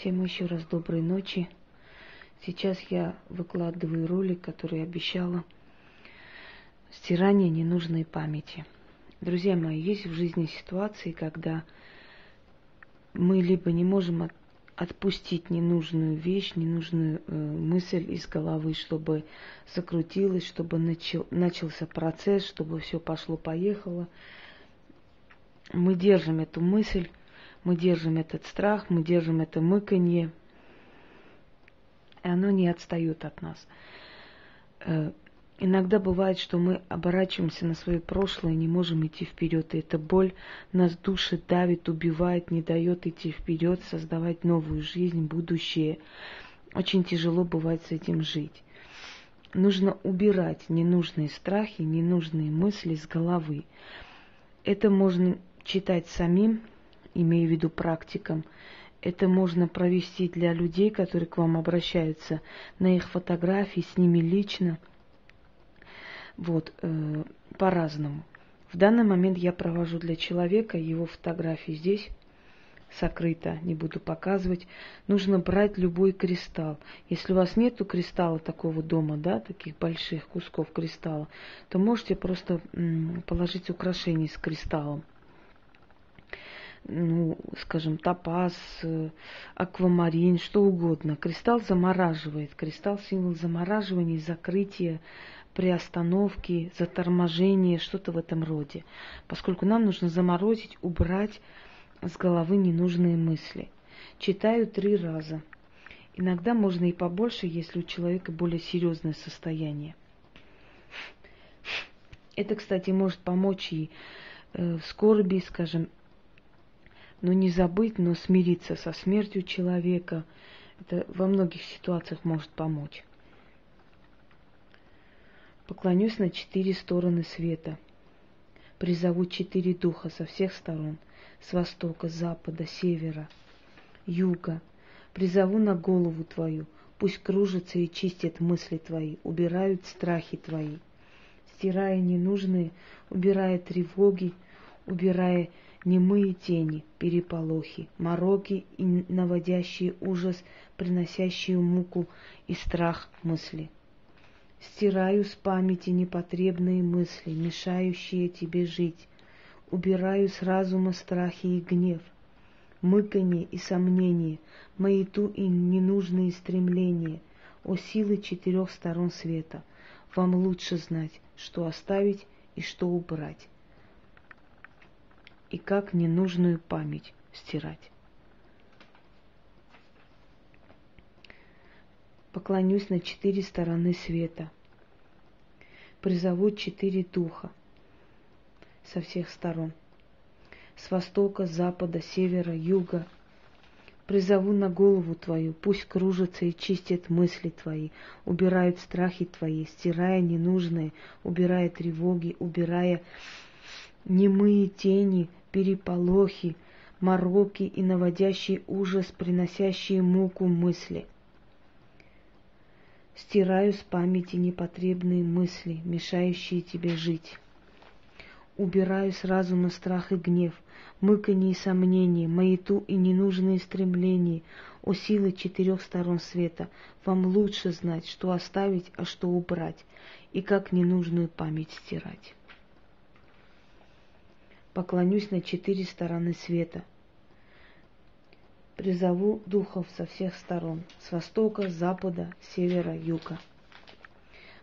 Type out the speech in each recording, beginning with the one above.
Всем еще раз доброй ночи. Сейчас я выкладываю ролик, который обещала. Стирание ненужной памяти. Друзья мои, есть в жизни ситуации, когда мы либо не можем от, отпустить ненужную вещь, ненужную э, мысль из головы, чтобы закрутилась, чтобы начал, начался процесс, чтобы все пошло-поехало. Мы держим эту мысль, мы держим этот страх, мы держим это мыканье, и оно не отстает от нас. Э, иногда бывает, что мы оборачиваемся на свое прошлое, не можем идти вперед, и эта боль нас душит, давит, убивает, не дает идти вперед, создавать новую жизнь, будущее. Очень тяжело бывает с этим жить. Нужно убирать ненужные страхи, ненужные мысли с головы. Это можно читать самим, имею в виду практикам, это можно провести для людей, которые к вам обращаются, на их фотографии, с ними лично. Вот, э, по-разному. В данный момент я провожу для человека его фотографии здесь сокрыто, не буду показывать. Нужно брать любой кристалл. Если у вас нету кристалла такого дома, да, таких больших кусков кристалла, то можете просто положить украшение с кристаллом ну, скажем, топаз, э, аквамарин, что угодно. Кристалл замораживает. Кристалл – символ замораживания, закрытия, приостановки, заторможения, что-то в этом роде. Поскольку нам нужно заморозить, убрать с головы ненужные мысли. Читаю три раза. Иногда можно и побольше, если у человека более серьезное состояние. Это, кстати, может помочь и э, в скорби, скажем, но не забыть, но смириться со смертью человека. Это во многих ситуациях может помочь. Поклонюсь на четыре стороны света. Призову четыре духа со всех сторон, с востока, запада, севера, юга. Призову на голову твою, пусть кружатся и чистят мысли твои, убирают страхи твои, стирая ненужные, убирая тревоги, убирая немые тени, переполохи, мороки и наводящие ужас, приносящие муку и страх мысли. Стираю с памяти непотребные мысли, мешающие тебе жить. Убираю с разума страхи и гнев, мыканье и сомнение, маяту и ненужные стремления, о силы четырех сторон света. Вам лучше знать, что оставить и что убрать и как ненужную память стирать. Поклонюсь на четыре стороны света. Призову четыре духа со всех сторон. С востока, запада, севера, юга. Призову на голову твою, пусть кружатся и чистят мысли твои, убирают страхи твои, стирая ненужные, убирая тревоги, убирая немые тени, переполохи, мороки и наводящий ужас, приносящие муку мысли. Стираю с памяти непотребные мысли, мешающие тебе жить. Убираю с разума страх и гнев, мыканье и сомнения, маяту и ненужные стремления, о силы четырех сторон света. Вам лучше знать, что оставить, а что убрать, и как ненужную память стирать поклонюсь на четыре стороны света. Призову духов со всех сторон, с востока, запада, севера, юга.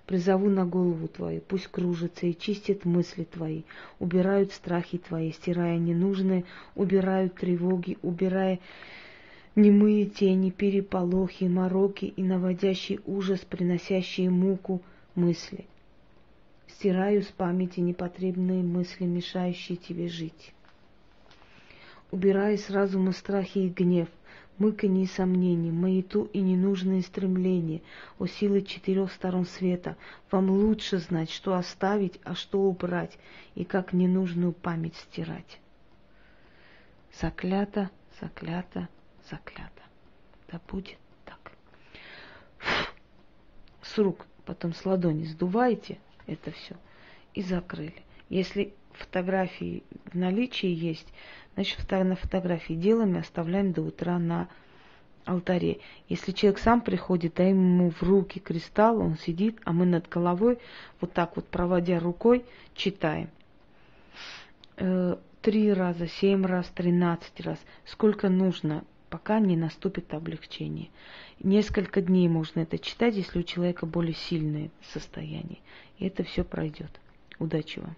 Призову на голову твою, пусть кружатся и чистят мысли твои, убирают страхи твои, стирая ненужное, убирают тревоги, убирая немые тени, переполохи, мороки и наводящий ужас, приносящие муку мысли – Стираю с памяти непотребные мысли, мешающие тебе жить. Убираю с разума страхи и гнев, мыканье и сомнения, маяту и ненужные стремления, о силы четырех сторон света. Вам лучше знать, что оставить, а что убрать, и как ненужную память стирать. Заклято, заклято, заклято. Да будет так. С рук, потом с ладони сдувайте, это все и закрыли. Если фотографии в наличии есть, значит на фотографии делаем и оставляем до утра на алтаре. Если человек сам приходит, дай ему в руки кристалл, он сидит, а мы над головой, вот так вот проводя рукой, читаем. Э, три раза, семь раз, тринадцать раз. Сколько нужно, пока не наступит облегчение. Несколько дней можно это читать, если у человека более сильное состояние. И это все пройдет. Удачи вам!